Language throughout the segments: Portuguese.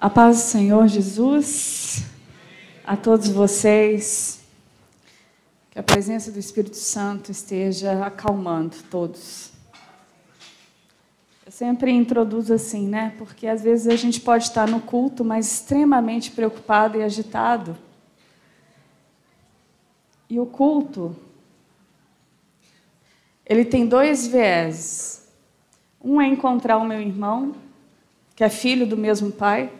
A paz do Senhor Jesus, a todos vocês, que a presença do Espírito Santo esteja acalmando todos. Eu sempre introduzo assim, né? Porque às vezes a gente pode estar no culto, mas extremamente preocupado e agitado. E o culto, ele tem dois vieses. Um é encontrar o meu irmão, que é filho do mesmo pai,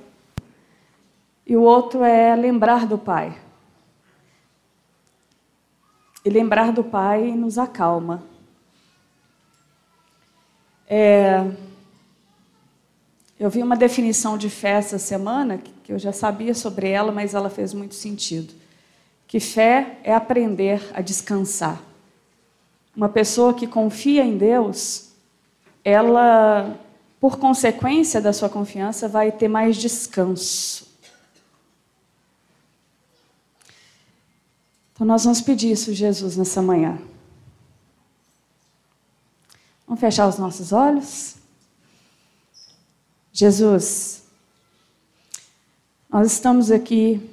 e o outro é lembrar do Pai. E lembrar do Pai nos acalma. É, eu vi uma definição de fé essa semana, que eu já sabia sobre ela, mas ela fez muito sentido. Que fé é aprender a descansar. Uma pessoa que confia em Deus, ela, por consequência da sua confiança, vai ter mais descanso. Então nós vamos pedir isso, Jesus, nessa manhã. Vamos fechar os nossos olhos? Jesus, nós estamos aqui,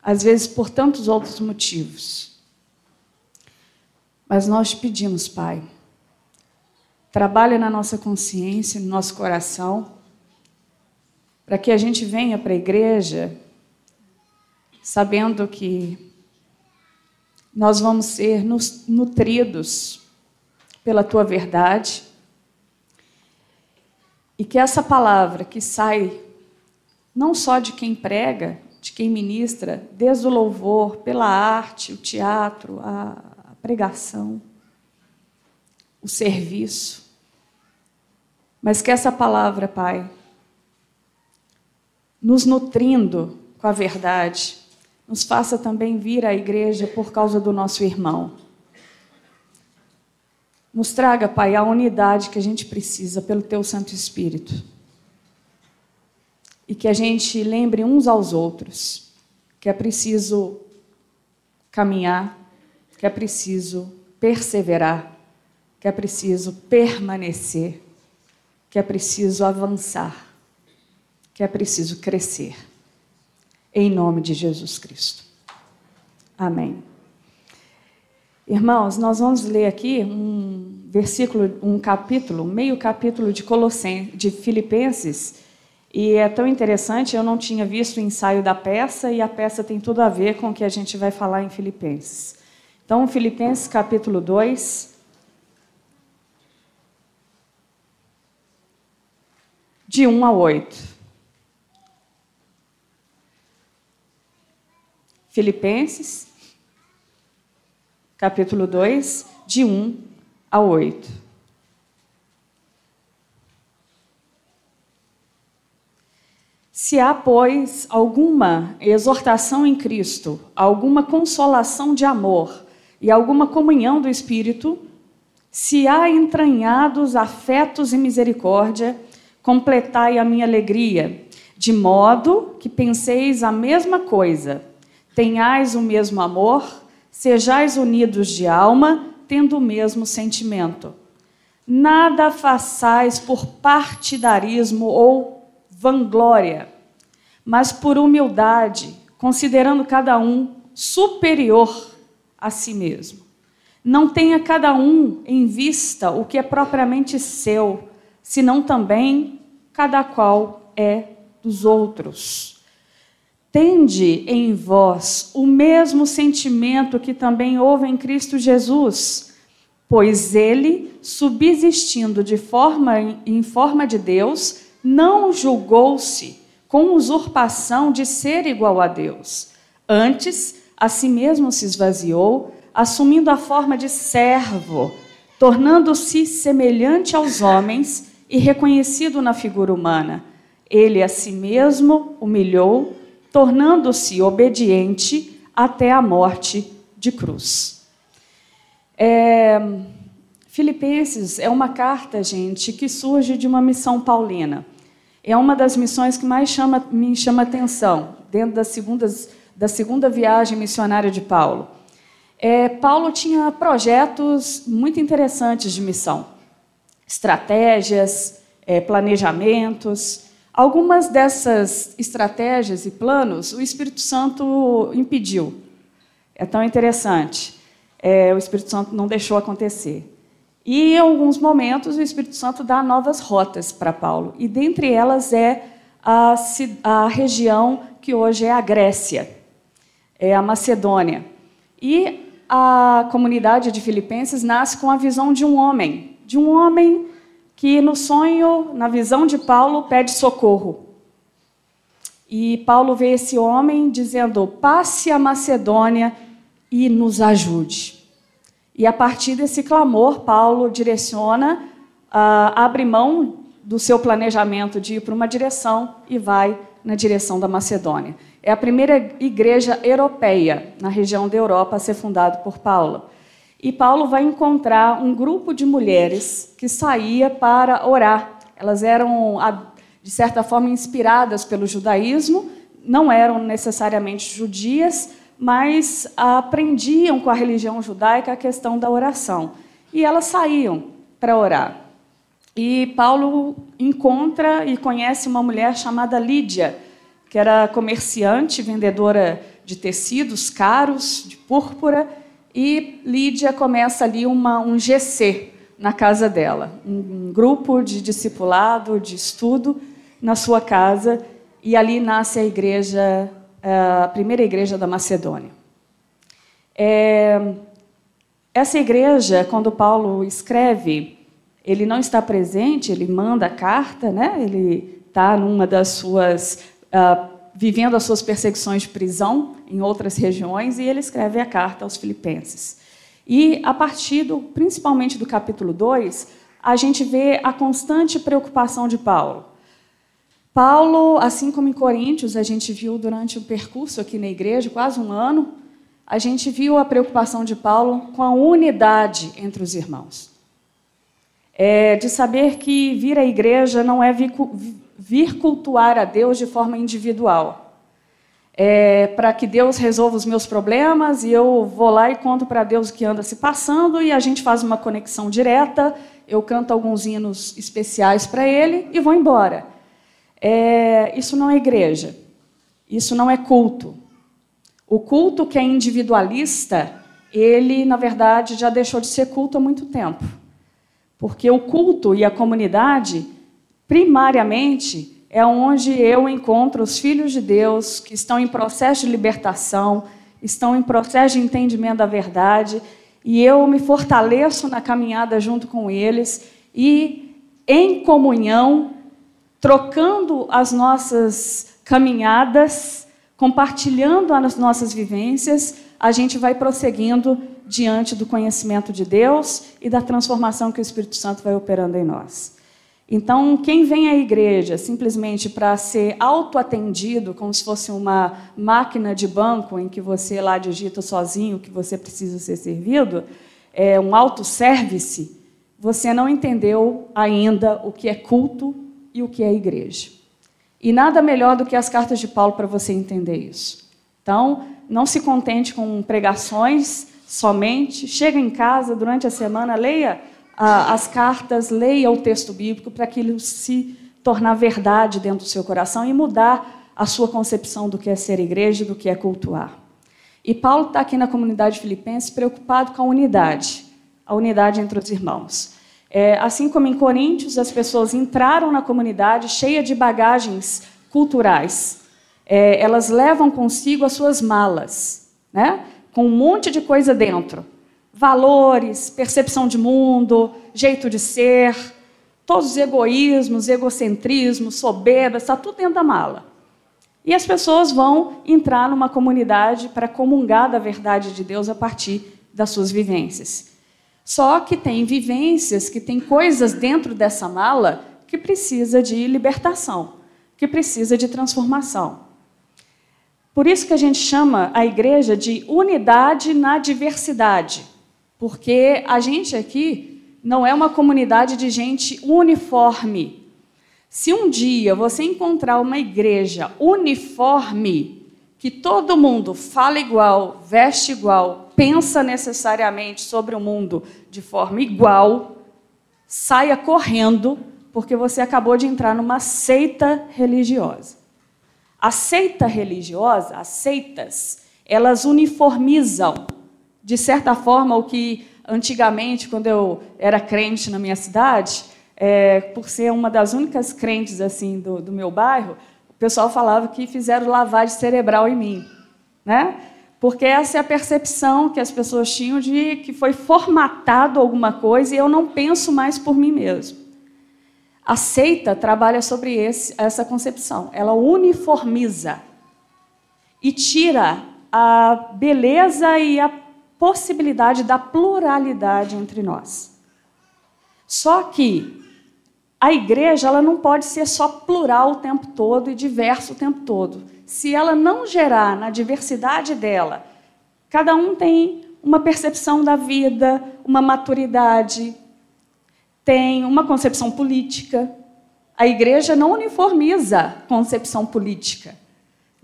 às vezes por tantos outros motivos, mas nós te pedimos, Pai, trabalhe na nossa consciência, no nosso coração, para que a gente venha para a igreja sabendo que nós vamos ser nutridos pela tua verdade. E que essa palavra que sai não só de quem prega, de quem ministra, desde o louvor, pela arte, o teatro, a, pregação, o serviço, mas que essa palavra, Pai, nos nutrindo com a verdade, nos faça também vir à igreja por causa do nosso irmão. Nos traga, Pai, a unidade que a gente precisa pelo Teu Santo Espírito. E que a gente lembre uns aos outros que é preciso caminhar, que é preciso perseverar, que é preciso permanecer, que é preciso avançar, que é preciso crescer em nome de Jesus Cristo. Amém. Irmãos, nós vamos ler aqui um versículo, um capítulo, meio capítulo de Colossenses, de Filipenses, e é tão interessante, eu não tinha visto o ensaio da peça e a peça tem tudo a ver com o que a gente vai falar em Filipenses. Então, Filipenses capítulo 2, de 1 a 8. Filipenses, capítulo 2, de 1 a 8. Se há, pois, alguma exortação em Cristo, alguma consolação de amor e alguma comunhão do Espírito, se há entranhados afetos e misericórdia, completai a minha alegria, de modo que penseis a mesma coisa Tenhais o mesmo amor, sejais unidos de alma, tendo o mesmo sentimento. Nada façais por partidarismo ou vanglória, mas por humildade, considerando cada um superior a si mesmo. Não tenha cada um em vista o que é propriamente seu, senão também cada qual é dos outros. Tende em vós o mesmo sentimento que também houve em Cristo Jesus, pois ele, subsistindo de forma em forma de Deus, não julgou-se com usurpação de ser igual a Deus. Antes, a si mesmo se esvaziou, assumindo a forma de servo, tornando-se semelhante aos homens e reconhecido na figura humana. Ele a si mesmo humilhou tornando-se obediente até a morte de cruz. É, Filipenses é uma carta, gente, que surge de uma missão paulina. É uma das missões que mais chama, me chama atenção, dentro das segundas, da segunda viagem missionária de Paulo. É, Paulo tinha projetos muito interessantes de missão, estratégias, é, planejamentos. Algumas dessas estratégias e planos o Espírito Santo impediu. É tão interessante. É, o Espírito Santo não deixou acontecer. E em alguns momentos o Espírito Santo dá novas rotas para Paulo. E dentre elas é a, a região que hoje é a Grécia, é a Macedônia. E a comunidade de Filipenses nasce com a visão de um homem, de um homem que no sonho, na visão de Paulo, pede socorro. E Paulo vê esse homem dizendo: passe a Macedônia e nos ajude. E a partir desse clamor, Paulo direciona, uh, abre mão do seu planejamento de ir para uma direção e vai na direção da Macedônia. É a primeira igreja europeia na região da Europa a ser fundada por Paulo. E Paulo vai encontrar um grupo de mulheres que saía para orar. Elas eram, de certa forma, inspiradas pelo judaísmo, não eram necessariamente judias, mas aprendiam com a religião judaica a questão da oração. E elas saíam para orar. E Paulo encontra e conhece uma mulher chamada Lídia, que era comerciante, vendedora de tecidos caros, de púrpura, e Lídia começa ali uma, um GC na casa dela, um, um grupo de discipulado, de estudo na sua casa, e ali nasce a igreja a primeira igreja da Macedônia. É, essa igreja, quando Paulo escreve, ele não está presente, ele manda a carta, né? ele está numa das suas. Uh, vivendo as suas perseguições de prisão em outras regiões, e ele escreve a carta aos Filipenses. E a partir, do, principalmente do capítulo 2, a gente vê a constante preocupação de Paulo. Paulo, assim como em Coríntios, a gente viu durante o percurso aqui na igreja, quase um ano, a gente viu a preocupação de Paulo com a unidade entre os irmãos. É, de saber que vir à igreja não é vir, cultuar a Deus de forma individual. É, para que Deus resolva os meus problemas e eu vou lá e conto para Deus o que anda se passando e a gente faz uma conexão direta, eu canto alguns hinos especiais para ele e vou embora é, isso não é igreja, isso não é culto. O culto que é individualista, ele, na verdade, já deixou de ser culto há muito tempo. Porque o culto e a comunidade, primariamente, é onde eu encontro os filhos de Deus que estão em processo de libertação, estão em processo de entendimento da verdade, e eu me fortaleço na caminhada junto com eles e, em comunhão, trocando as nossas caminhadas, compartilhando as nossas vivências, a gente vai prosseguindo diante do conhecimento de Deus e da transformação que o Espírito Santo vai operando em nós. Então, quem vem à igreja simplesmente para ser autoatendido, como se fosse uma máquina de banco em que você lá digita sozinho que você precisa ser servido, é um autosservice, você não entendeu ainda o que é culto e o que é igreja. E nada melhor do que as cartas de Paulo para você entender isso. Então, não se contente com pregações somente. Chega em casa durante a semana, leia as cartas, leia o texto bíblico para aquilo se tornar verdade dentro do seu coração e mudar a sua concepção do que é ser igreja e do que é cultuar. E Paulo está aqui na comunidade filipense preocupado com a unidade, a unidade entre os irmãos. É, assim como em Coríntios, as pessoas entraram na comunidade cheia de bagagens culturais. É, elas levam consigo as suas malas, né? com um monte de coisa dentro. Valores, percepção de mundo, jeito de ser, todos os egoísmos, egocentrismos, soberbas, está tudo dentro da mala. E as pessoas vão entrar numa comunidade para comungar da verdade de Deus a partir das suas vivências. Só que tem vivências, que tem coisas dentro dessa mala que precisa de libertação, que precisa de transformação. Por isso que a gente chama a igreja de unidade na diversidade, porque a gente aqui não é uma comunidade de gente uniforme. Se um dia você encontrar uma igreja uniforme, que todo mundo fala igual, veste igual, pensa necessariamente sobre o mundo de forma igual, saia correndo, porque você acabou de entrar numa seita religiosa. A seita religiosa, as seitas, elas uniformizam, de certa forma, o que antigamente, quando eu era crente na minha cidade, é, por ser uma das únicas crentes assim do, do meu bairro, o pessoal falava que fizeram lavagem cerebral em mim, né? Porque essa é a percepção que as pessoas tinham de que foi formatado alguma coisa e eu não penso mais por mim mesmo. A seita trabalha sobre esse, essa concepção. Ela uniformiza e tira a beleza e a possibilidade da pluralidade entre nós. Só que a igreja ela não pode ser só plural o tempo todo e diverso o tempo todo. Se ela não gerar na diversidade dela, cada um tem uma percepção da vida, uma maturidade, tem uma concepção política. A igreja não uniformiza concepção política.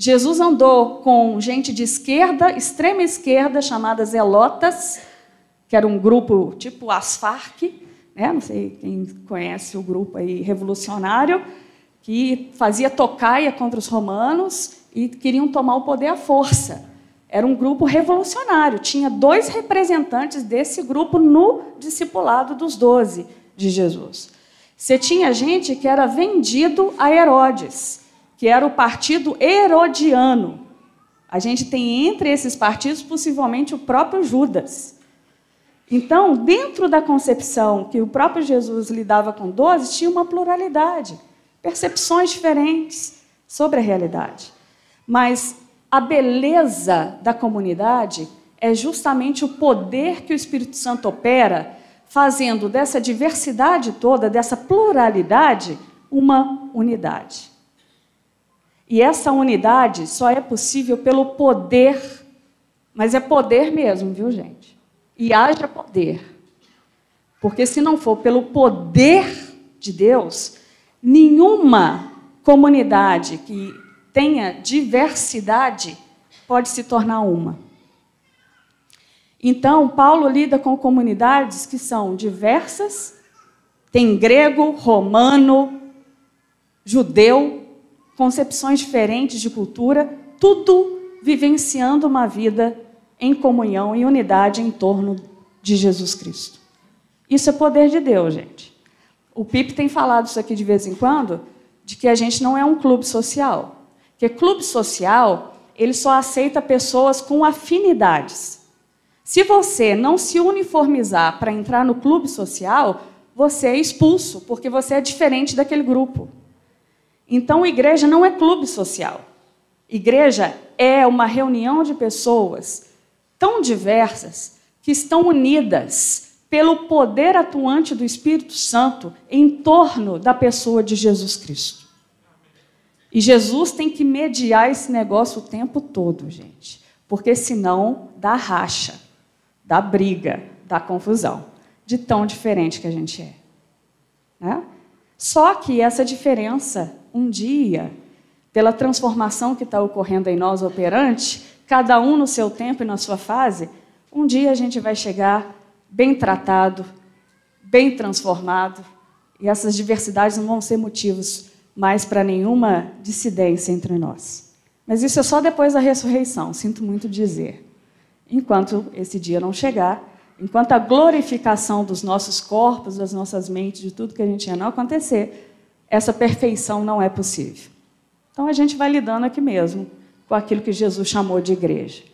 Jesus andou com gente de esquerda, extrema esquerda, chamadas zelotas, que era um grupo tipo as Farc, né? não sei quem conhece o grupo aí revolucionário, que fazia tocaia contra os romanos e queriam tomar o poder à força. Era um grupo revolucionário, tinha dois representantes desse grupo no discipulado dos doze de Jesus. Você tinha gente que era vendido a Herodes, que era o partido herodiano. A gente tem entre esses partidos possivelmente o próprio Judas. Então, dentro da concepção que o próprio Jesus lidava com doze, tinha uma pluralidade, percepções diferentes sobre a realidade. Mas a beleza da comunidade é justamente o poder que o Espírito Santo opera fazendo dessa diversidade toda, dessa pluralidade, uma unidade. E essa unidade só é possível pelo poder, mas é poder mesmo, viu, gente? E haja poder. Porque se não for pelo poder de Deus, nenhuma comunidade que tenha diversidade pode se tornar uma. Então, Paulo lida com comunidades que são diversas, tem grego, romano, judeu, concepções diferentes de cultura, tudo vivenciando uma vida em comunhão e unidade em torno de Jesus Cristo. Isso é poder de Deus, gente. O Pipe tem falado isso aqui de vez em quando, de que a gente não é um clube social. Que clube social, ele só aceita pessoas com afinidades. Se você não se uniformizar para entrar no clube social, você é expulso, porque você é diferente daquele grupo. Então, igreja não é clube social. Igreja é uma reunião de pessoas tão diversas que estão unidas pelo poder atuante do Espírito Santo em torno da pessoa de Jesus Cristo. E Jesus tem que mediar esse negócio o tempo todo, gente, porque senão dá racha da briga, da confusão, de tão diferente que a gente é. Né? Só que essa diferença, um dia, pela transformação que está ocorrendo em nós operante, cada um no seu tempo e na sua fase, um dia a gente vai chegar bem tratado, bem transformado, e essas diversidades não vão ser motivos mais para nenhuma dissidência entre nós. Mas isso é só depois da ressurreição, sinto muito dizer enquanto esse dia não chegar, enquanto a glorificação dos nossos corpos, das nossas mentes, de tudo que a gente é não acontecer, essa perfeição não é possível. Então a gente vai lidando aqui mesmo com aquilo que Jesus chamou de igreja.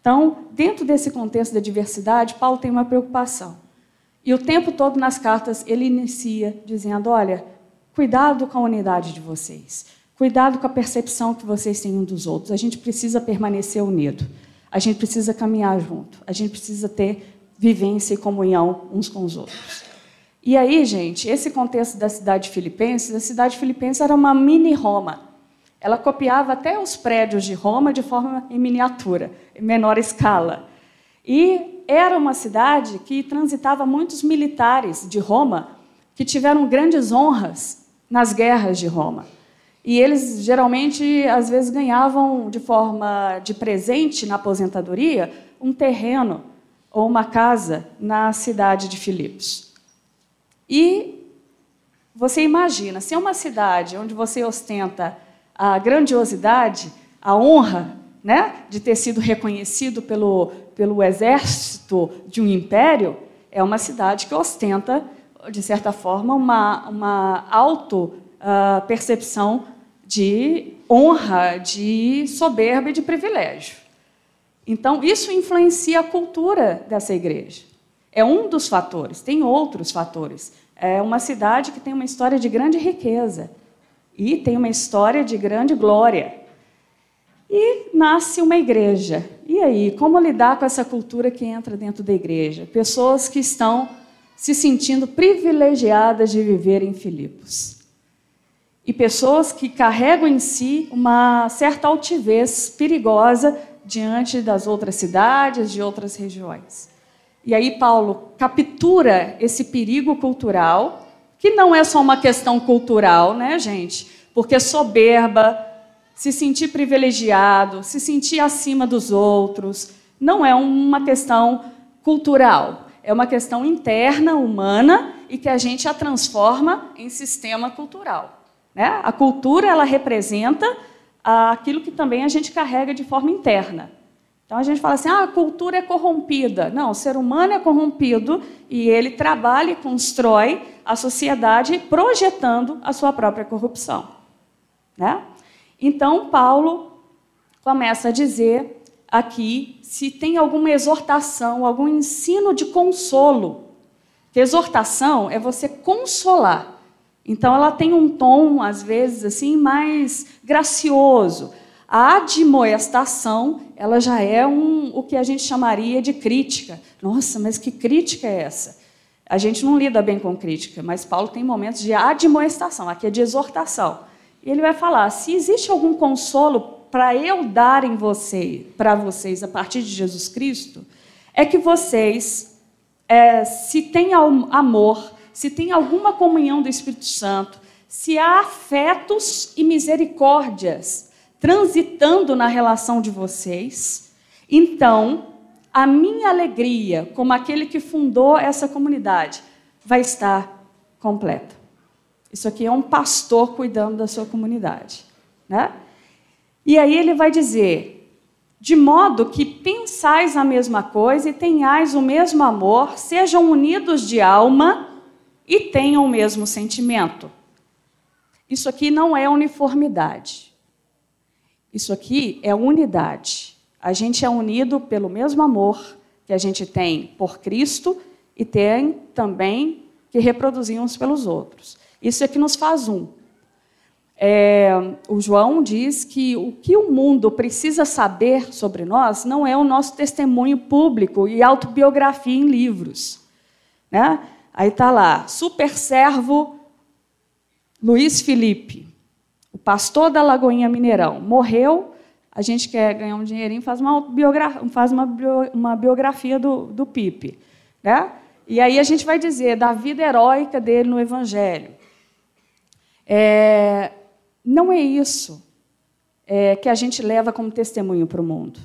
Então, dentro desse contexto da diversidade, Paulo tem uma preocupação. E o tempo todo nas cartas ele inicia dizendo: olha, cuidado com a unidade de vocês, cuidado com a percepção que vocês têm um dos outros. A gente precisa permanecer unido. A gente precisa caminhar junto, a gente precisa ter vivência e comunhão uns com os outros. E aí, gente, esse contexto da cidade filipense, a cidade filipense era uma mini Roma. Ela copiava até os prédios de Roma de forma em miniatura, em menor escala. E era uma cidade que transitava muitos militares de Roma que tiveram grandes honras nas guerras de Roma. E eles geralmente, às vezes, ganhavam de forma de presente na aposentadoria um terreno ou uma casa na cidade de Filipos. E Você imagina, se é uma cidade onde você ostenta a grandiosidade, a honra né, de ter sido reconhecido pelo, pelo exército de um império, é uma cidade que ostenta, de certa forma, uma, uma auto-percepção uh, de honra, de soberba e de privilégio. Então, isso influencia a cultura dessa igreja. É um dos fatores, tem outros fatores. É uma cidade que tem uma história de grande riqueza e tem uma história de grande glória. E nasce uma igreja. E aí, como lidar com essa cultura que entra dentro da igreja? Pessoas que estão se sentindo privilegiadas de viver em Filipos. E pessoas que carregam em si uma certa altivez perigosa diante das outras cidades, de outras regiões. E aí Paulo captura esse perigo cultural, que não é só uma questão cultural, né, gente? Porque soberba, se sentir privilegiado, se sentir acima dos outros, não é uma questão cultural, é uma questão interna, humana e que a gente a transforma em sistema cultural. Né? A cultura ela representa aquilo que também a gente carrega de forma interna. Então a gente fala assim: ah, a cultura é corrompida. Não, o ser humano é corrompido e ele trabalha e constrói a sociedade projetando a sua própria corrupção. Né? Então Paulo começa a dizer aqui se tem alguma exortação, algum ensino de consolo. Exortação é você consolar. Então ela tem um tom, às vezes, assim, mais gracioso. A admoestação, ela já é um, o que a gente chamaria de crítica. Nossa, mas que crítica é essa? A gente não lida bem com crítica, mas Paulo tem momentos de admoestação, aqui é de exortação. E ele vai falar: se existe algum consolo para eu dar em você, para vocês a partir de Jesus Cristo, é que vocês, é, se têm amor, se tem alguma comunhão do Espírito Santo, se há afetos e misericórdias transitando na relação de vocês, então a minha alegria, como aquele que fundou essa comunidade, vai estar completa. Isso aqui é um pastor cuidando da sua comunidade, né? E aí ele vai dizer: de modo que pensais a mesma coisa e tenhais o mesmo amor, sejam unidos de alma e tenham o mesmo sentimento. Isso aqui não é uniformidade. Isso aqui é unidade. A gente é unido pelo mesmo amor que a gente tem por Cristo e tem também que reproduzir uns pelos outros. Isso é que nos faz um. É, o João diz que o que o mundo precisa saber sobre nós não é o nosso testemunho público e autobiografia em livros. Né? Aí está lá, super servo Luiz Felipe, pastor da Lagoinha Mineirão, morreu. A gente quer ganhar um dinheirinho, faz uma, biografia, faz uma, uma biografia do, do Pipe. Né? E aí a gente vai dizer da vida heróica dele no Evangelho. É, não é isso é, que a gente leva como testemunho para o mundo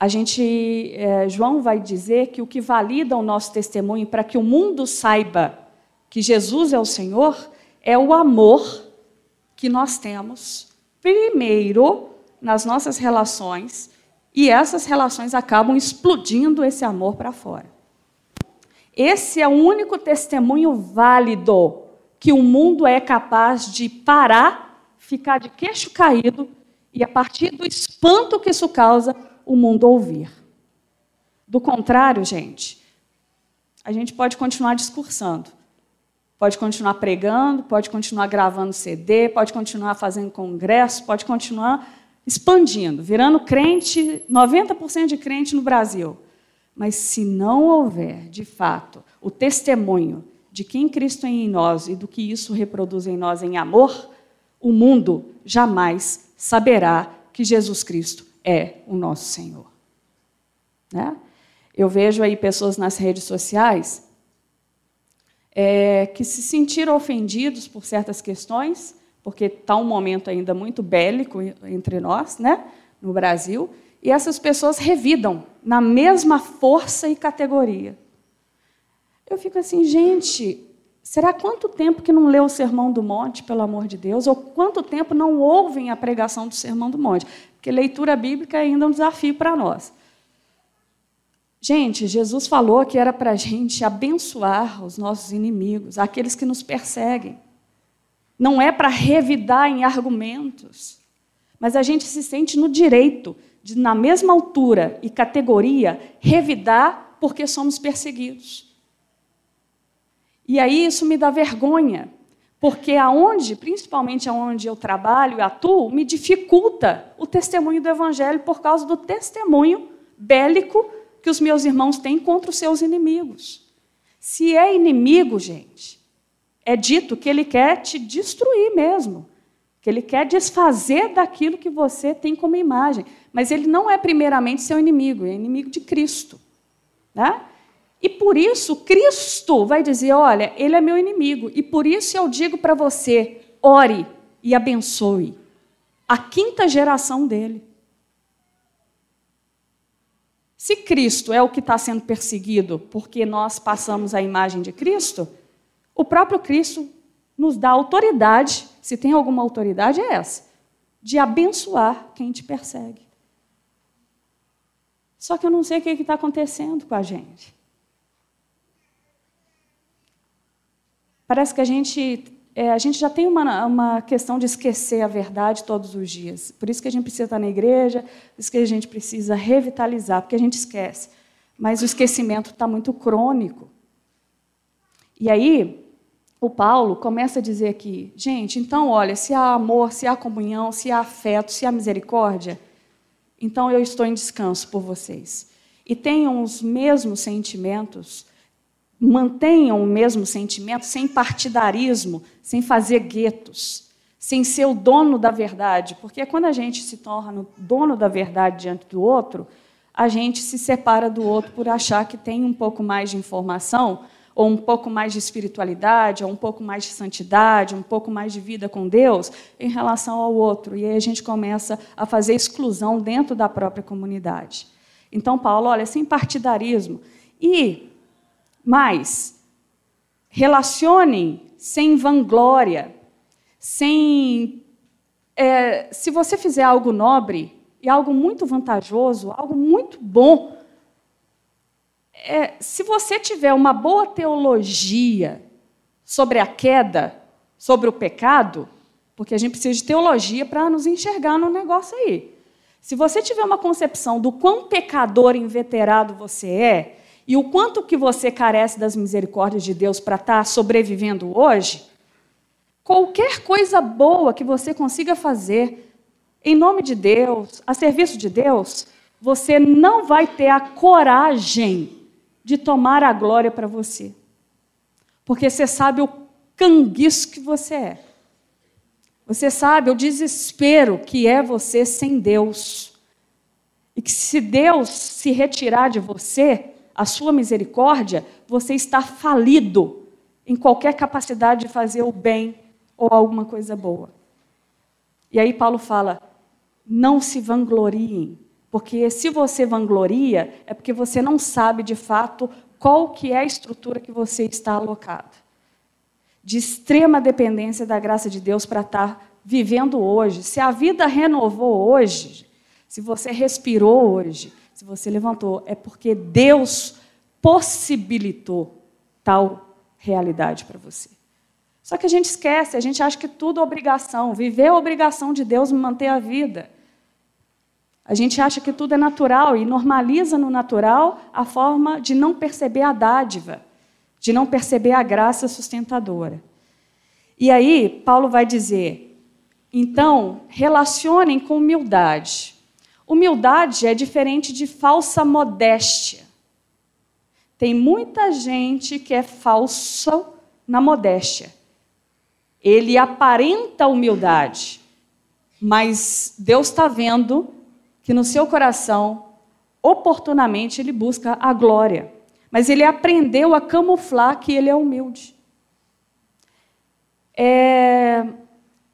a gente, é, João vai dizer que o que valida o nosso testemunho para que o mundo saiba que Jesus é o Senhor é o amor que nós temos, primeiro, nas nossas relações, e essas relações acabam explodindo esse amor para fora. Esse é o único testemunho válido que o mundo é capaz de parar, ficar de queixo caído e, a partir do espanto que isso causa, o mundo ouvir. Do contrário, gente, a gente pode continuar discursando, pode continuar pregando, pode continuar gravando CD, pode continuar fazendo congresso, pode continuar expandindo, virando crente, 90% de crente no Brasil. Mas se não houver, de fato, o testemunho de quem Cristo é em nós e do que isso reproduz em nós em amor, o mundo jamais saberá que Jesus Cristo é o nosso Senhor. Né? Eu vejo aí pessoas nas redes sociais é, que se sentiram ofendidos por certas questões, porque está um momento ainda muito bélico entre nós, né, no Brasil, e essas pessoas revidam na mesma força e categoria. Eu fico assim, gente, será quanto tempo que não leu o Sermão do Monte, pelo amor de Deus? Ou quanto tempo não ouvem a pregação do Sermão do Monte? Porque leitura bíblica é ainda um desafio para nós. Gente, Jesus falou que era para a gente abençoar os nossos inimigos, aqueles que nos perseguem. Não é para revidar em argumentos, mas a gente se sente no direito de, na mesma altura e categoria, revidar porque somos perseguidos. E aí isso me dá vergonha, porque aonde, principalmente aonde eu trabalho e atuo, me dificulta o testemunho do evangelho por causa do testemunho bélico que os meus irmãos têm contra os seus inimigos. Se é inimigo, gente, é dito que ele quer te destruir mesmo, que ele quer desfazer daquilo que você tem como imagem. Mas ele não é primeiramente seu inimigo, é inimigo de Cristo. Né? E por isso, Cristo vai dizer: olha, ele é meu inimigo. E por isso eu digo para você: ore e abençoe a quinta geração dele. Se Cristo é o que está sendo perseguido porque nós passamos a imagem de Cristo, o próprio Cristo nos dá autoridade, se tem alguma autoridade, é essa, de abençoar quem te persegue. Só que eu não sei o que está acontecendo com a gente. Parece que a gente é, a gente já tem uma, uma questão de esquecer a verdade todos os dias. Por isso que a gente precisa estar na igreja, por isso que a gente precisa revitalizar, porque a gente esquece. Mas o esquecimento está muito crônico. E aí, o Paulo começa a dizer aqui, gente, então, olha, se há amor, se há comunhão, se há afeto, se há misericórdia, então eu estou em descanso por vocês. E tenham os mesmos sentimentos, mantenham o mesmo sentimento sem partidarismo, sem fazer guetos, sem ser o dono da verdade, porque quando a gente se torna o dono da verdade diante do outro, a gente se separa do outro por achar que tem um pouco mais de informação, ou um pouco mais de espiritualidade, ou um pouco mais de santidade, um pouco mais de vida com Deus em relação ao outro. E aí a gente começa a fazer exclusão dentro da própria comunidade. Então, Paulo, olha, sem partidarismo. E mas relacionem sem vanglória, sem. É, se você fizer algo nobre e algo muito vantajoso, algo muito bom, é, se você tiver uma boa teologia sobre a queda, sobre o pecado, porque a gente precisa de teologia para nos enxergar no negócio aí. Se você tiver uma concepção do quão pecador inveterado você é, e o quanto que você carece das misericórdias de Deus para estar tá sobrevivendo hoje, qualquer coisa boa que você consiga fazer em nome de Deus, a serviço de Deus, você não vai ter a coragem de tomar a glória para você. Porque você sabe o canguiço que você é. Você sabe o desespero que é você sem Deus. E que se Deus se retirar de você, a sua misericórdia, você está falido em qualquer capacidade de fazer o bem ou alguma coisa boa. E aí Paulo fala: não se vangloriem, porque se você vangloria, é porque você não sabe de fato qual que é a estrutura que você está alocado. De extrema dependência da graça de Deus para estar vivendo hoje. Se a vida renovou hoje, se você respirou hoje, se você levantou, é porque Deus possibilitou tal realidade para você. Só que a gente esquece, a gente acha que tudo é obrigação. Viver é obrigação de Deus manter a vida. A gente acha que tudo é natural e normaliza no natural a forma de não perceber a dádiva, de não perceber a graça sustentadora. E aí, Paulo vai dizer: então, relacionem com humildade. Humildade é diferente de falsa modéstia. Tem muita gente que é falsa na modéstia. Ele aparenta humildade, mas Deus está vendo que no seu coração, oportunamente, ele busca a glória. Mas ele aprendeu a camuflar que ele é humilde. É,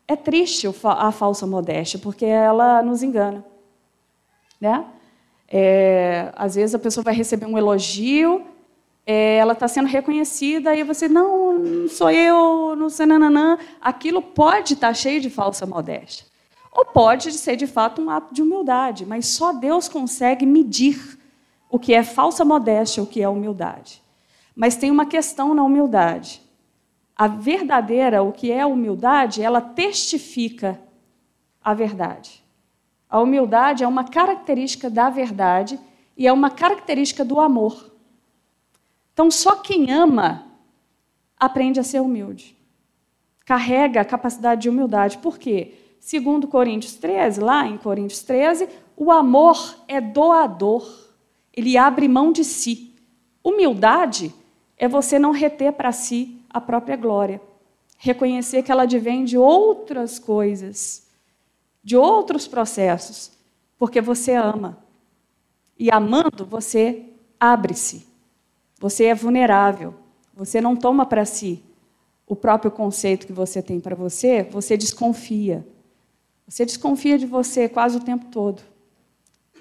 é triste a falsa modéstia, porque ela nos engana. Né? É, às vezes a pessoa vai receber um elogio, é, ela está sendo reconhecida, e você, não, não sou eu, não sei nananã, aquilo pode estar cheio de falsa modéstia. Ou pode ser de fato um ato de humildade, mas só Deus consegue medir o que é falsa modéstia, o que é humildade. Mas tem uma questão na humildade. A verdadeira, o que é humildade, ela testifica a verdade. A humildade é uma característica da verdade e é uma característica do amor. Então, só quem ama aprende a ser humilde. Carrega a capacidade de humildade. Por quê? Segundo Coríntios 13, lá em Coríntios 13, o amor é doador. Ele abre mão de si. Humildade é você não reter para si a própria glória. Reconhecer que ela advém de outras coisas, de outros processos, porque você ama. E amando, você abre-se. Você é vulnerável. Você não toma para si o próprio conceito que você tem para você, você desconfia. Você desconfia de você quase o tempo todo.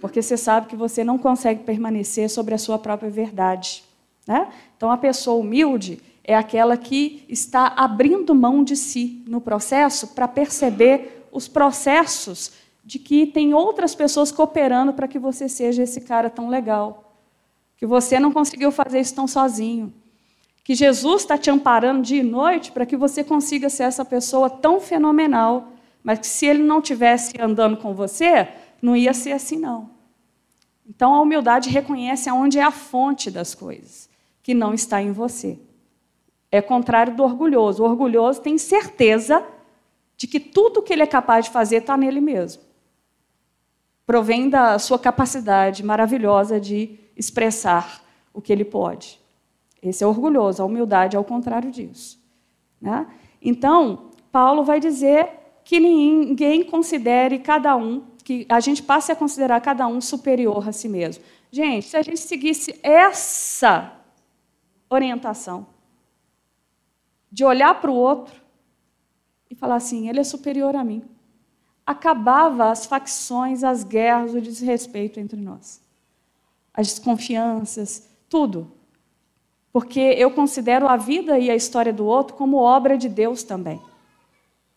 Porque você sabe que você não consegue permanecer sobre a sua própria verdade. Né? Então, a pessoa humilde é aquela que está abrindo mão de si no processo para perceber os processos de que tem outras pessoas cooperando para que você seja esse cara tão legal. Que você não conseguiu fazer isso tão sozinho. Que Jesus está te amparando dia e noite para que você consiga ser essa pessoa tão fenomenal. Mas que se ele não tivesse andando com você, não ia ser assim, não. Então a humildade reconhece aonde é a fonte das coisas que não está em você. É contrário do orgulhoso. O orgulhoso tem certeza de que tudo que ele é capaz de fazer está nele mesmo. Provém da sua capacidade maravilhosa de expressar o que ele pode. Esse é orgulhoso, a humildade é o contrário disso. Né? Então, Paulo vai dizer que ninguém considere cada um, que a gente passe a considerar cada um superior a si mesmo. Gente, se a gente seguisse essa orientação de olhar para o outro falar assim: ele é superior a mim. Acabava as facções, as guerras, o desrespeito entre nós, as desconfianças, tudo. Porque eu considero a vida e a história do outro como obra de Deus também.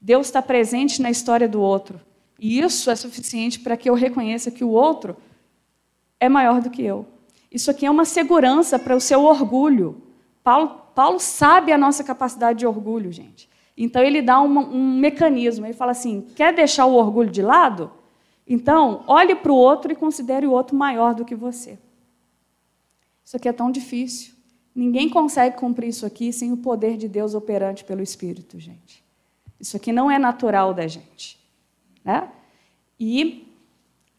Deus está presente na história do outro. E isso é suficiente para que eu reconheça que o outro é maior do que eu. Isso aqui é uma segurança para o seu orgulho. Paulo, Paulo sabe a nossa capacidade de orgulho, gente. Então ele dá um, mecanismo. Ele fala assim: quer deixar o orgulho de lado? Então, olhe para o outro e considere o outro maior do que você. Isso aqui é tão difícil. Ninguém consegue cumprir isso aqui sem o poder de Deus operante pelo Espírito, gente. Isso aqui não é natural da gente. Né? E,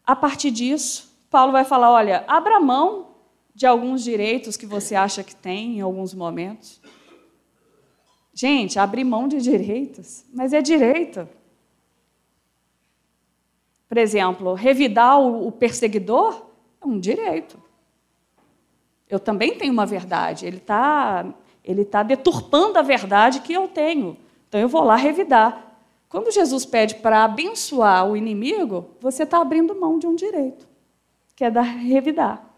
a partir disso, Paulo vai falar: olha, abra mão de alguns direitos que você acha que tem em alguns momentos. Gente, abrir mão de direitos, mas é direito. Por exemplo, revidar o perseguidor é um direito. Eu também tenho uma verdade. Ele está ele tá deturpando a verdade que eu tenho. Então eu vou lá revidar. Quando Jesus pede para abençoar o inimigo, você está abrindo mão de um direito, que é da revidar.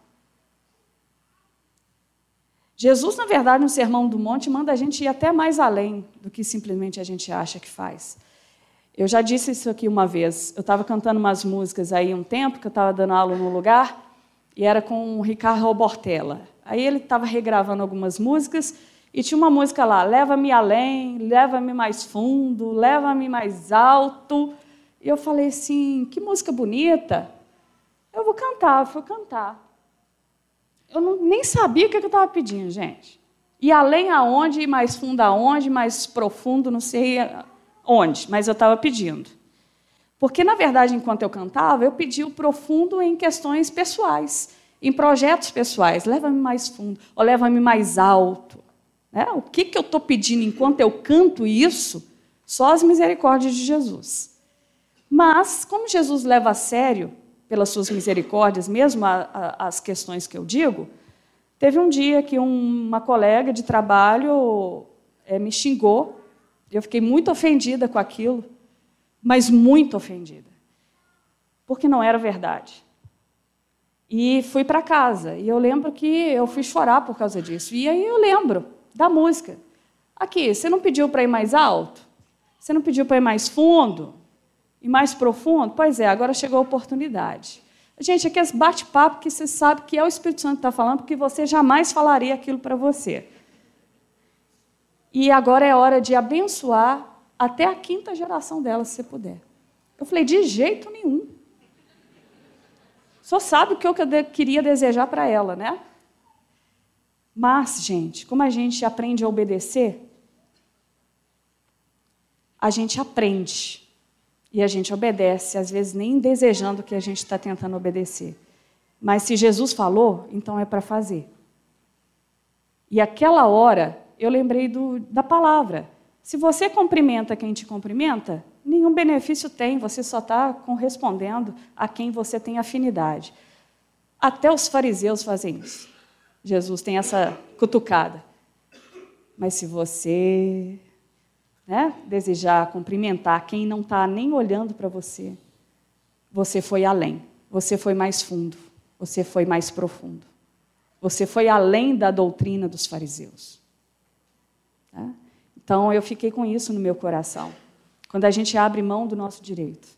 Jesus, na verdade, no Sermão do Monte, manda a gente ir até mais além do que simplesmente a gente acha que faz. Eu já disse isso aqui uma vez. Eu estava cantando umas músicas aí um tempo, que eu estava dando aula no lugar, e era com o Ricardo Bortella. Aí ele estava regravando algumas músicas, e tinha uma música lá, leva-me além, leva-me mais fundo, leva-me mais alto. E eu falei assim, que música bonita. Eu vou cantar, eu fui cantar eu não, nem sabia o que eu estava pedindo, gente. E além aonde, mais fundo aonde, mais profundo, não sei onde, mas eu estava pedindo. Porque, na verdade, enquanto eu cantava, eu pedi o profundo em questões pessoais, em projetos pessoais. Leva-me mais fundo, ou leva-me mais alto. Né? O que, que eu estou pedindo enquanto eu canto isso? Só as misericórdias de Jesus. Mas, como Jesus leva a sério pelas suas misericórdias, mesmo a, a, as questões que eu digo, teve um dia que um, uma colega de trabalho é, me xingou, eu fiquei muito ofendida com aquilo, mas muito ofendida, porque não era verdade. E fui para casa, e eu lembro que eu fui chorar por causa disso. E aí eu lembro da música. Aqui, você não pediu para ir mais alto? Você não pediu para ir mais fundo? E mais profundo? Pois é, agora chegou a oportunidade. Gente, aqui é bate-papo que você sabe que é o Espírito Santo que está falando, porque você jamais falaria aquilo para você. E agora é hora de abençoar até a quinta geração dela, se você puder. Eu falei, de jeito nenhum. Só sabe o que eu queria desejar para ela, né? Mas, gente, como a gente aprende a obedecer, a gente aprende e a gente obedece, às vezes nem desejando que a gente está tentando obedecer. Mas se Jesus falou, então é para fazer. E aquela hora, eu lembrei do, da palavra. Se você cumprimenta quem te cumprimenta, nenhum benefício tem, você só está correspondendo a quem você tem afinidade. Até os fariseus fazem isso. Jesus tem essa cutucada. Mas se você né, desejar cumprimentar quem não está nem olhando para você, você foi além, você foi mais fundo, você foi mais profundo. Você foi além da doutrina dos fariseus. Tá? Então eu fiquei com isso no meu coração. Quando a gente abre mão do nosso direito.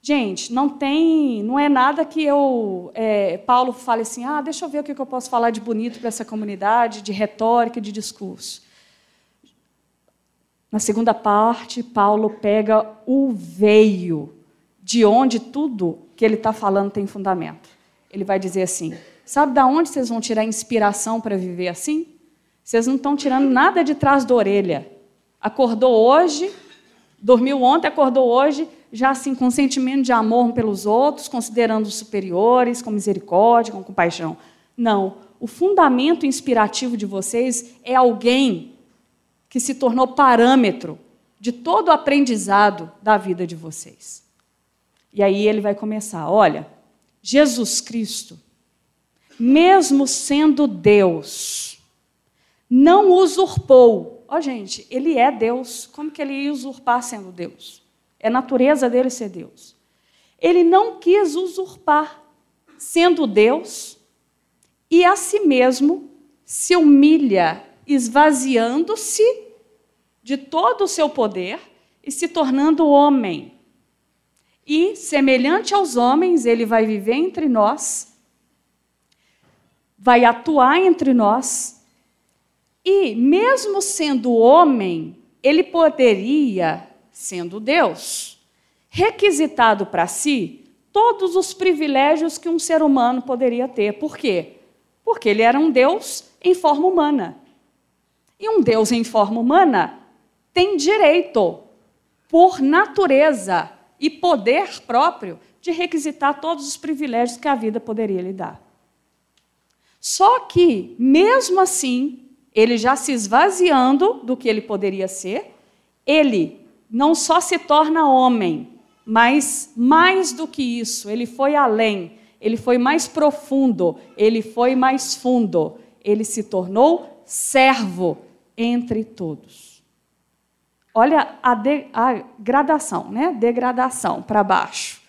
Gente, não tem, não é nada que eu, é, Paulo fale assim, ah, deixa eu ver o que eu posso falar de bonito para essa comunidade, de retórica, de discurso. Na segunda parte, Paulo pega o veio, de onde tudo que ele está falando tem fundamento. Ele vai dizer assim: sabe da onde vocês vão tirar inspiração para viver assim? Vocês não estão tirando nada de trás da orelha. Acordou hoje, dormiu ontem, acordou hoje, já assim, com sentimento de amor pelos outros, considerando os superiores, com misericórdia, com compaixão. Não. O fundamento inspirativo de vocês é alguém que se tornou parâmetro de todo o aprendizado da vida de vocês. E aí ele vai começar: olha, Jesus Cristo, mesmo sendo Deus, não usurpou. Ó, oh, gente, ele é Deus. Como que ele ia usurpar sendo Deus? É natureza dele ser Deus. Ele não quis usurpar sendo Deus e a si mesmo se humilha, esvaziando-se de todo o seu poder e se tornando homem. E, semelhante aos homens, ele vai viver entre nós, vai atuar entre nós e, mesmo sendo homem, ele poderia, sendo Deus, requisitado para si todos os privilégios que um ser humano poderia ter. Por quê? Porque ele era um Deus em forma humana. E um Deus em forma humana tem direito, por natureza e poder próprio, de requisitar todos os privilégios que a vida poderia lhe dar. Só que, mesmo assim, ele já se esvaziando do que ele poderia ser, ele não só se torna homem, mas mais do que isso, ele foi além, ele foi mais profundo, ele foi mais fundo, ele se tornou servo entre todos. Olha a, de, a gradação, né? Degradação para baixo.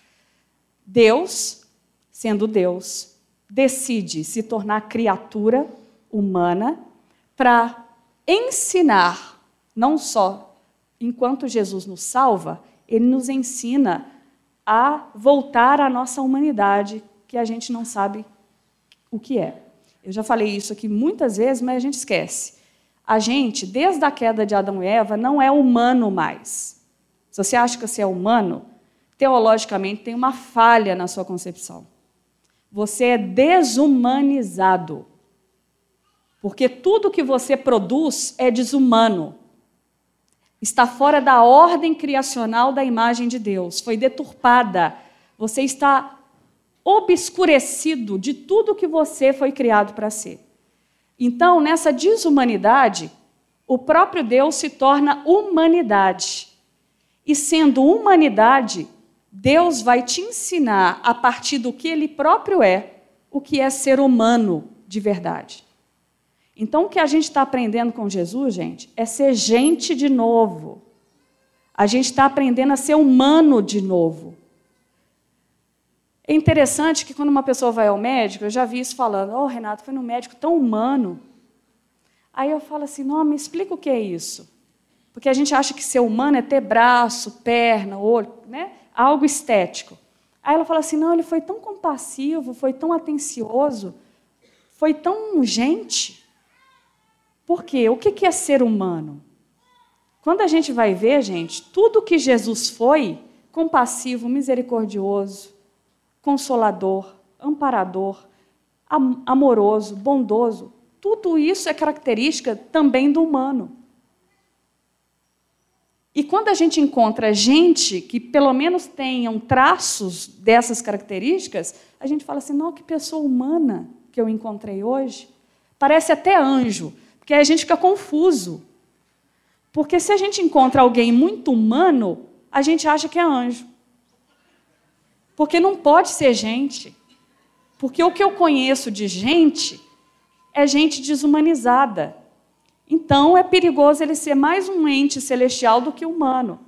Deus, sendo Deus, decide se tornar criatura humana para ensinar, não só enquanto Jesus nos salva, ele nos ensina a voltar à nossa humanidade, que a gente não sabe o que é. Eu já falei isso aqui muitas vezes, mas a gente esquece. A gente, desde a queda de Adão e Eva, não é humano mais. Se você acha que você é humano, teologicamente tem uma falha na sua concepção. Você é desumanizado. Porque tudo que você produz é desumano. Está fora da ordem criacional da imagem de Deus, foi deturpada. Você está obscurecido de tudo que você foi criado para ser. Então, nessa desumanidade, o próprio Deus se torna humanidade. E sendo humanidade, Deus vai te ensinar, a partir do que Ele próprio é, o que é ser humano de verdade. Então, o que a gente está aprendendo com Jesus, gente, é ser gente de novo. A gente está aprendendo a ser humano de novo. É interessante que quando uma pessoa vai ao médico, eu já vi isso falando, oh, Renato, foi no médico tão humano. Aí eu falo assim: não, me explica o que é isso. Porque a gente acha que ser humano é ter braço, perna, olho, né? algo estético. Aí ela fala assim: não, ele foi tão compassivo, foi tão atencioso, foi tão gente. Por quê? O que é ser humano? Quando a gente vai ver, gente, tudo que Jesus foi, compassivo, misericordioso, consolador, amparador, amoroso, bondoso, tudo isso é característica também do humano. E quando a gente encontra gente que pelo menos tenham traços dessas características, a gente fala assim: não, que pessoa humana que eu encontrei hoje. Parece até anjo, porque a gente fica confuso. Porque se a gente encontra alguém muito humano, a gente acha que é anjo. Porque não pode ser gente. Porque o que eu conheço de gente é gente desumanizada. Então é perigoso ele ser mais um ente celestial do que humano.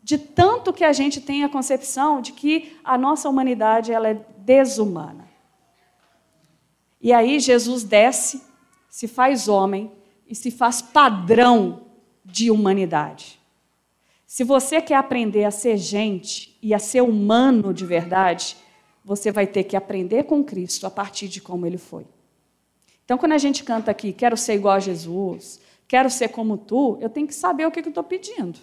De tanto que a gente tem a concepção de que a nossa humanidade ela é desumana. E aí Jesus desce, se faz homem e se faz padrão de humanidade. Se você quer aprender a ser gente e a ser humano de verdade, você vai ter que aprender com Cristo a partir de como ele foi. Então, quando a gente canta aqui, quero ser igual a Jesus, quero ser como tu, eu tenho que saber o que eu estou pedindo.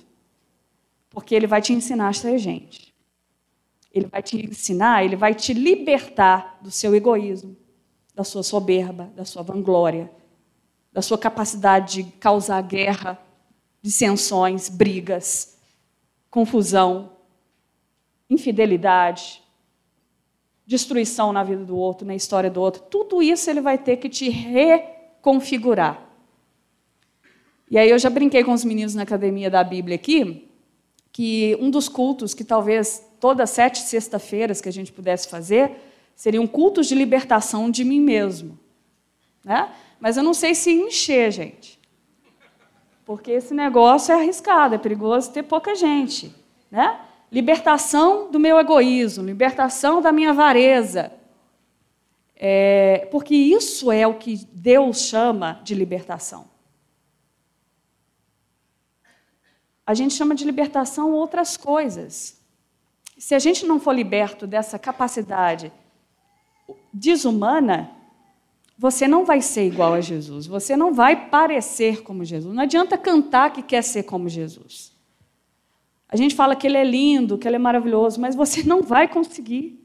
Porque ele vai te ensinar a ser gente. Ele vai te ensinar, ele vai te libertar do seu egoísmo, da sua soberba, da sua vanglória, da sua capacidade de causar guerra, dissensões, brigas, confusão, infidelidade, destruição na vida do outro, na história do outro. Tudo isso ele vai ter que te reconfigurar. E aí eu já brinquei com os meninos na academia da Bíblia aqui, que um dos cultos que talvez todas sete sexta-feiras que a gente pudesse fazer seriam cultos de libertação de mim mesmo. Né? Mas eu não sei se encher, gente. Porque esse negócio é arriscado, é perigoso ter pouca gente. Né? Libertação do meu egoísmo, libertação da minha avareza. É, porque isso é o que Deus chama de libertação. A gente chama de libertação outras coisas. Se a gente não for liberto dessa capacidade desumana, você não vai ser igual a Jesus, você não vai parecer como Jesus. Não adianta cantar que quer ser como Jesus. A gente fala que ele é lindo, que ele é maravilhoso, mas você não vai conseguir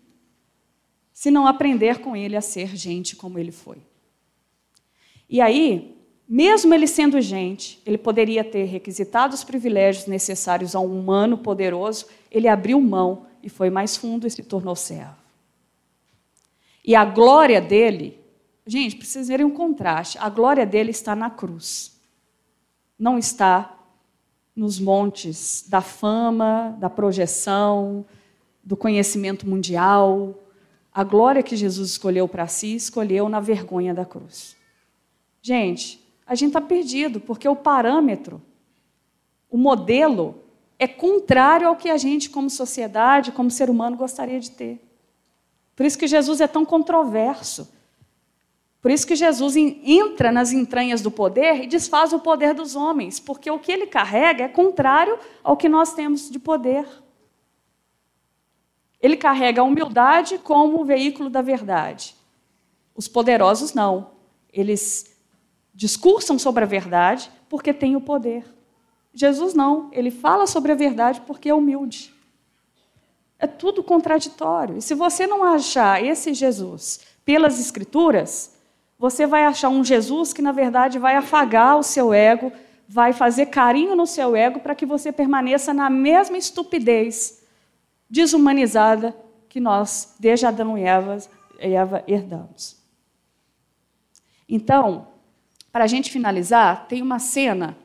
se não aprender com ele a ser gente como ele foi. E aí, mesmo ele sendo gente, ele poderia ter requisitado os privilégios necessários a um humano poderoso, ele abriu mão e foi mais fundo e se tornou servo. E a glória dele Gente, precisa verem um contraste. A glória dele está na cruz. Não está nos montes da fama, da projeção, do conhecimento mundial. A glória que Jesus escolheu para si, escolheu na vergonha da cruz. Gente, a gente está perdido, porque o parâmetro, o modelo, é contrário ao que a gente, como sociedade, como ser humano, gostaria de ter. Por isso que Jesus é tão controverso. Por isso que Jesus entra nas entranhas do poder e desfaz o poder dos homens, porque o que ele carrega é contrário ao que nós temos de poder. Ele carrega a humildade como o veículo da verdade. Os poderosos não. Eles discursam sobre a verdade porque têm o poder. Jesus não, ele fala sobre a verdade porque é humilde. É tudo contraditório. E se você não achar esse Jesus pelas Escrituras, você vai achar um Jesus que, na verdade, vai afagar o seu ego, vai fazer carinho no seu ego para que você permaneça na mesma estupidez desumanizada que nós, desde Adão e Eva, Eva herdamos. Então, para a gente finalizar, tem uma cena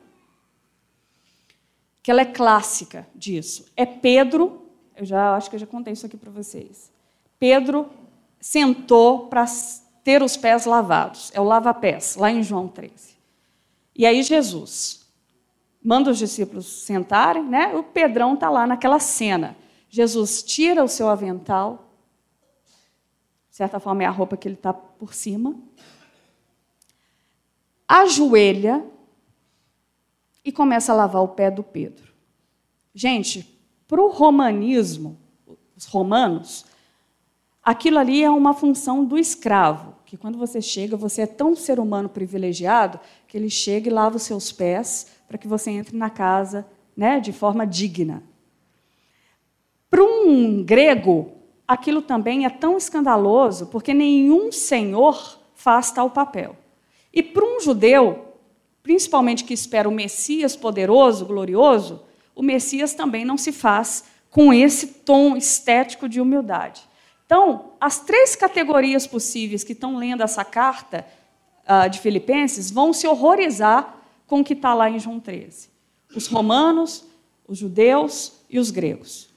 que ela é clássica disso. É Pedro, eu já acho que eu já contei isso aqui para vocês. Pedro sentou para ter os pés lavados. É o lava-pés, lá em João 13. E aí Jesus manda os discípulos sentarem, né? O Pedrão está lá naquela cena. Jesus tira o seu avental, de certa forma é a roupa que ele está por cima, ajoelha e começa a lavar o pé do Pedro. Gente, para o romanismo, os romanos, aquilo ali é uma função do escravo, que quando você chega, você é tão ser humano privilegiado que ele chega e lava os seus pés para que você entre na casa né, de forma digna. Para um grego, aquilo também é tão escandaloso porque nenhum senhor faz tal papel. E para um judeu, principalmente que espera o Messias poderoso, glorioso, o Messias também não se faz com esse tom estético de humildade. Então, as três categorias possíveis que estão lendo essa carta uh, de Filipenses vão se horrorizar com o que está lá em João 13: os romanos, os judeus e os gregos.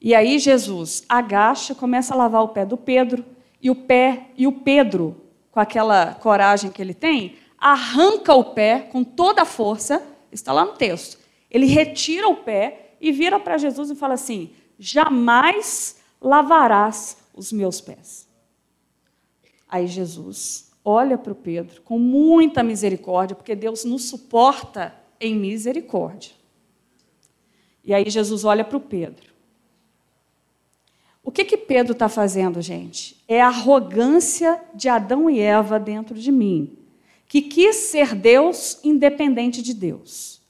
E aí Jesus agacha, começa a lavar o pé do Pedro, e o pé e o Pedro, com aquela coragem que ele tem, arranca o pé com toda a força, está lá no texto. Ele retira o pé e vira para Jesus e fala assim: Jamais lavarás os meus pés. Aí Jesus olha para o Pedro com muita misericórdia, porque Deus nos suporta em misericórdia. E aí Jesus olha para o Pedro o que, que Pedro está fazendo, gente? É a arrogância de Adão e Eva dentro de mim, que quis ser Deus independente de Deus.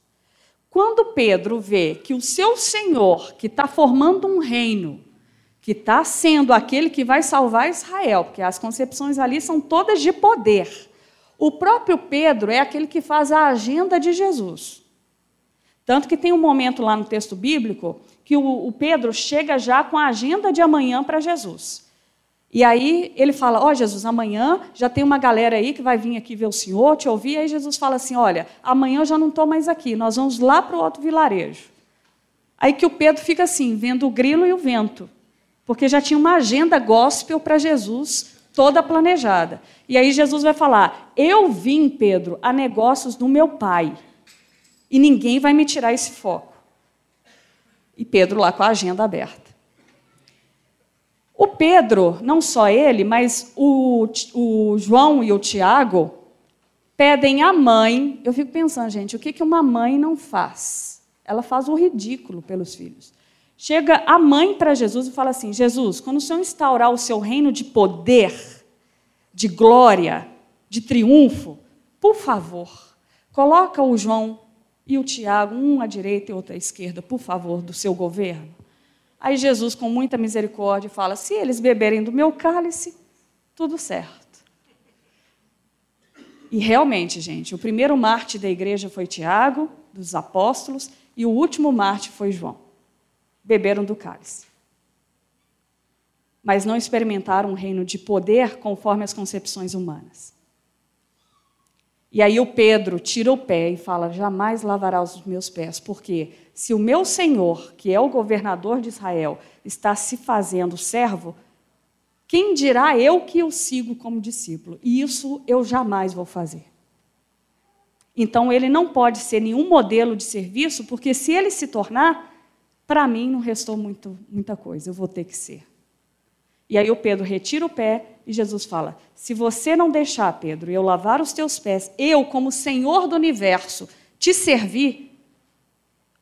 Quando Pedro vê que o seu Senhor, que está formando um reino, que está sendo aquele que vai salvar Israel, porque as concepções ali são todas de poder. O próprio Pedro é aquele que faz a agenda de Jesus. Tanto que tem um momento lá no texto bíblico que o, Pedro chega já com a agenda de amanhã para Jesus. E aí ele fala: Ó oh, Jesus, amanhã já tem uma galera aí que vai vir aqui ver o Senhor, te ouvir. Aí Jesus fala assim: Olha, amanhã eu já não estou mais aqui, nós vamos lá para o outro vilarejo. Aí que o Pedro fica assim, vendo o grilo e o vento, porque já tinha uma agenda gospel para Jesus toda planejada. E aí Jesus vai falar: Eu vim, Pedro, a negócios do meu pai, e ninguém vai me tirar esse foco. E Pedro lá com a agenda aberta. O Pedro, não só ele, mas o, o João e o Tiago pedem à mãe. Eu fico pensando, gente, o que, que uma mãe não faz? Ela faz o ridículo pelos filhos. Chega a mãe para Jesus e fala assim: Jesus, quando o Senhor instaurar o seu reino de poder, de glória, de triunfo, por favor, coloca o João e o Tiago, um à direita e outro à esquerda, por favor, do seu governo. Aí Jesus, com muita misericórdia, fala: se eles beberem do meu cálice, tudo certo. E realmente, gente, o primeiro Marte da igreja foi Tiago, dos apóstolos, e o último Marte foi João. Beberam do cálice. Mas não experimentaram um reino de poder conforme as concepções humanas. E aí o Pedro tira o pé e fala: Jamais lavará os meus pés, porque se o meu senhor, que é o governador de Israel, está se fazendo servo, quem dirá eu que o sigo como discípulo? E isso eu jamais vou fazer. Então ele não pode ser nenhum modelo de serviço, porque se ele se tornar, para mim não restou muito, muita coisa, eu vou ter que ser. E aí o Pedro retira o pé e Jesus fala: Se você não deixar, Pedro, eu lavar os teus pés, eu, como Senhor do universo, te servir,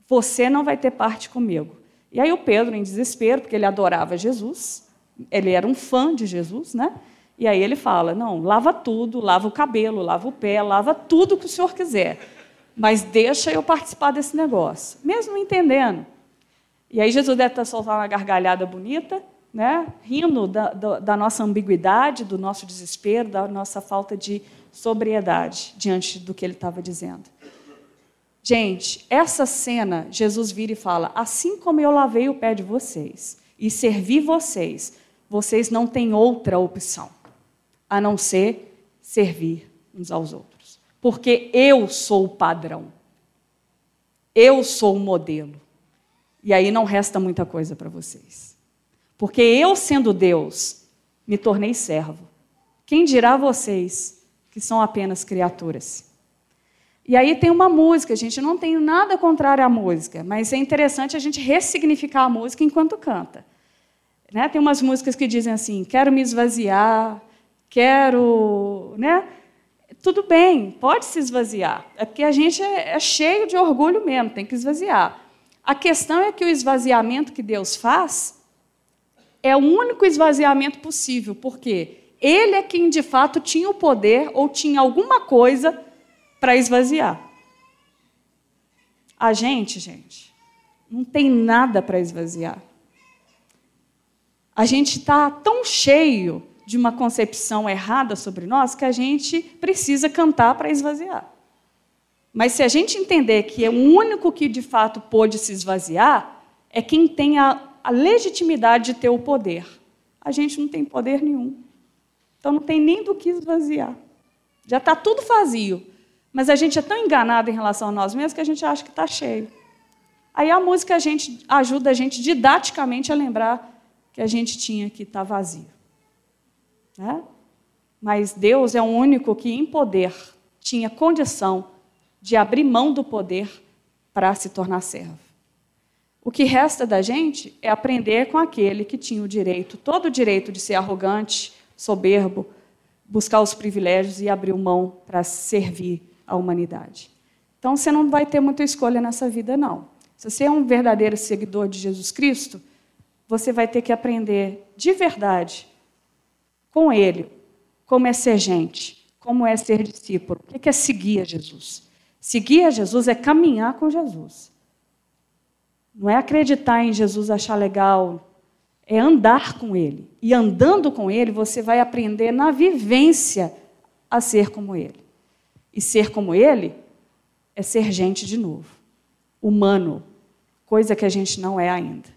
você não vai ter parte comigo. E aí o Pedro, em desespero, porque ele adorava Jesus, ele era um fã de Jesus, né? E aí ele fala: Não, lava tudo, lava o cabelo, lava o pé, lava tudo que o senhor quiser, mas deixa eu participar desse negócio, mesmo entendendo. E aí Jesus deve estar soltando uma gargalhada bonita, né, rindo da, da, da, nossa ambiguidade, do nosso desespero, da nossa falta de sobriedade diante do que ele estava dizendo. Gente, essa cena, Jesus vira e fala: Assim como eu lavei o pé de vocês e servi vocês, vocês não têm outra opção a não ser servir uns aos outros. Porque eu sou o padrão. Eu sou o modelo. E aí não resta muita coisa para vocês. Porque eu, sendo Deus, me tornei servo. Quem dirá vocês que são apenas criaturas? E aí tem uma música, gente, não tenho nada contrário à música, mas é interessante a gente ressignificar a música enquanto canta. Né? Tem umas músicas que dizem assim: quero me esvaziar, quero. Né? tudo bem, pode se esvaziar. É porque a gente é, é cheio de orgulho mesmo, tem que esvaziar. A questão é que o esvaziamento que Deus faz é o único esvaziamento possível, porque Ele é quem de fato tinha o poder ou tinha alguma coisa para esvaziar. A gente, gente, não tem nada para esvaziar. A gente está tão cheio de uma concepção errada sobre nós que a gente precisa cantar para esvaziar. Mas se a gente entender que é o único que de fato pôde se esvaziar, é quem tem a, a legitimidade de ter o poder. A gente não tem poder nenhum. Então não tem nem do que esvaziar. Já está tudo vazio. Mas a gente é tão enganado em relação a nós mesmos que a gente acha que está cheio. Aí a música a gente, ajuda a gente didaticamente a lembrar que a gente tinha que estar tá vazio. Né? Mas Deus é o único que, em poder, tinha condição de abrir mão do poder para se tornar servo. O que resta da gente é aprender com aquele que tinha o direito, todo o direito de ser arrogante, soberbo, buscar os privilégios e abrir mão para servir a humanidade. Então você não vai ter muita escolha nessa vida, não. Se você é um verdadeiro seguidor de Jesus Cristo, você vai ter que aprender de verdade com Ele como é ser gente, como é ser discípulo, o que é seguir a Jesus. Seguir a Jesus é caminhar com Jesus. Não é acreditar em Jesus, achar legal, é andar com Ele. E andando com Ele, você vai aprender na vivência a ser como Ele. E ser como Ele é ser gente de novo, humano, coisa que a gente não é ainda.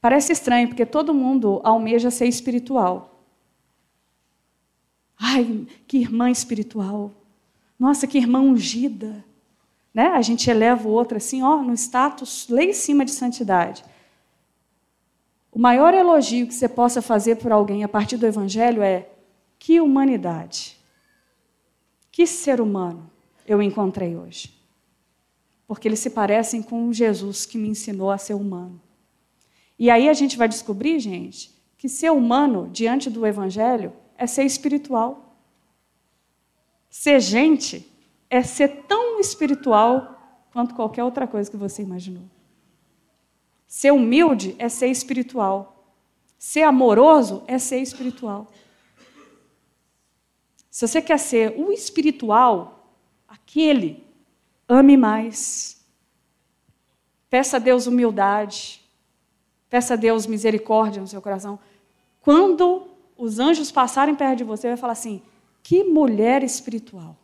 Parece estranho, porque todo mundo almeja ser espiritual. Ai, que irmã espiritual. Nossa, que irmã ungida. Né? A gente eleva o outro assim, ó, no status lá em cima de santidade. O maior elogio que você possa fazer por alguém a partir do Evangelho é: que humanidade, que ser humano eu encontrei hoje. Porque eles se parecem com Jesus que me ensinou a ser humano. E aí a gente vai descobrir, gente, que ser humano diante do Evangelho é ser espiritual. Ser gente é ser tão espiritual quanto qualquer outra coisa que você imaginou. Ser humilde é ser espiritual. Ser amoroso é ser espiritual. Se você quer ser o espiritual, aquele, ame mais. Peça a Deus humildade. Peça a Deus misericórdia no seu coração. Quando os anjos passarem perto de você, vai falar assim: que mulher espiritual.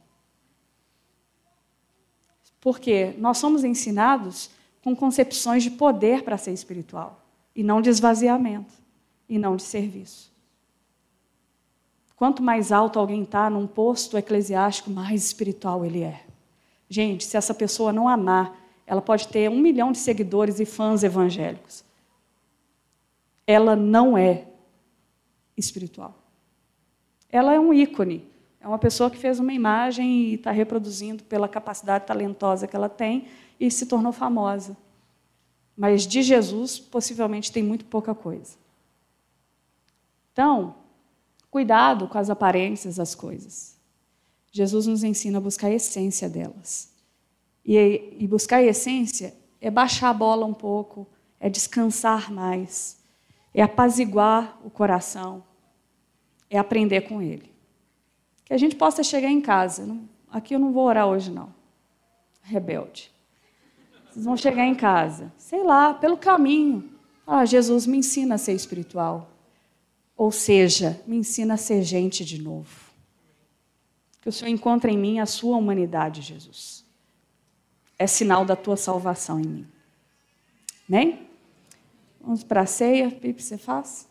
Porque nós somos ensinados com concepções de poder para ser espiritual, e não de esvaziamento, e não de serviço. Quanto mais alto alguém está num posto eclesiástico, mais espiritual ele é. Gente, se essa pessoa não amar, ela pode ter um milhão de seguidores e fãs evangélicos ela não é espiritual. Ela é um ícone, é uma pessoa que fez uma imagem e está reproduzindo pela capacidade talentosa que ela tem e se tornou famosa. Mas de Jesus, possivelmente, tem muito pouca coisa. Então, cuidado com as aparências das coisas. Jesus nos ensina a buscar a essência delas. E, e buscar a essência é baixar a bola um pouco, é descansar mais, é apaziguar o coração, é aprender com Ele. Que a gente possa chegar em casa. aqui eu não vou orar hoje, não. Rebelde. Vocês vão chegar em casa, sei lá, pelo caminho. Ah, Jesus me ensina a ser espiritual. Ou seja, me ensina a ser gente de novo. Que o Senhor encontre em mim a sua humanidade, Jesus. É sinal da tua salvação em mim. Amém? Vamos para a ceia. Pipe, você faz?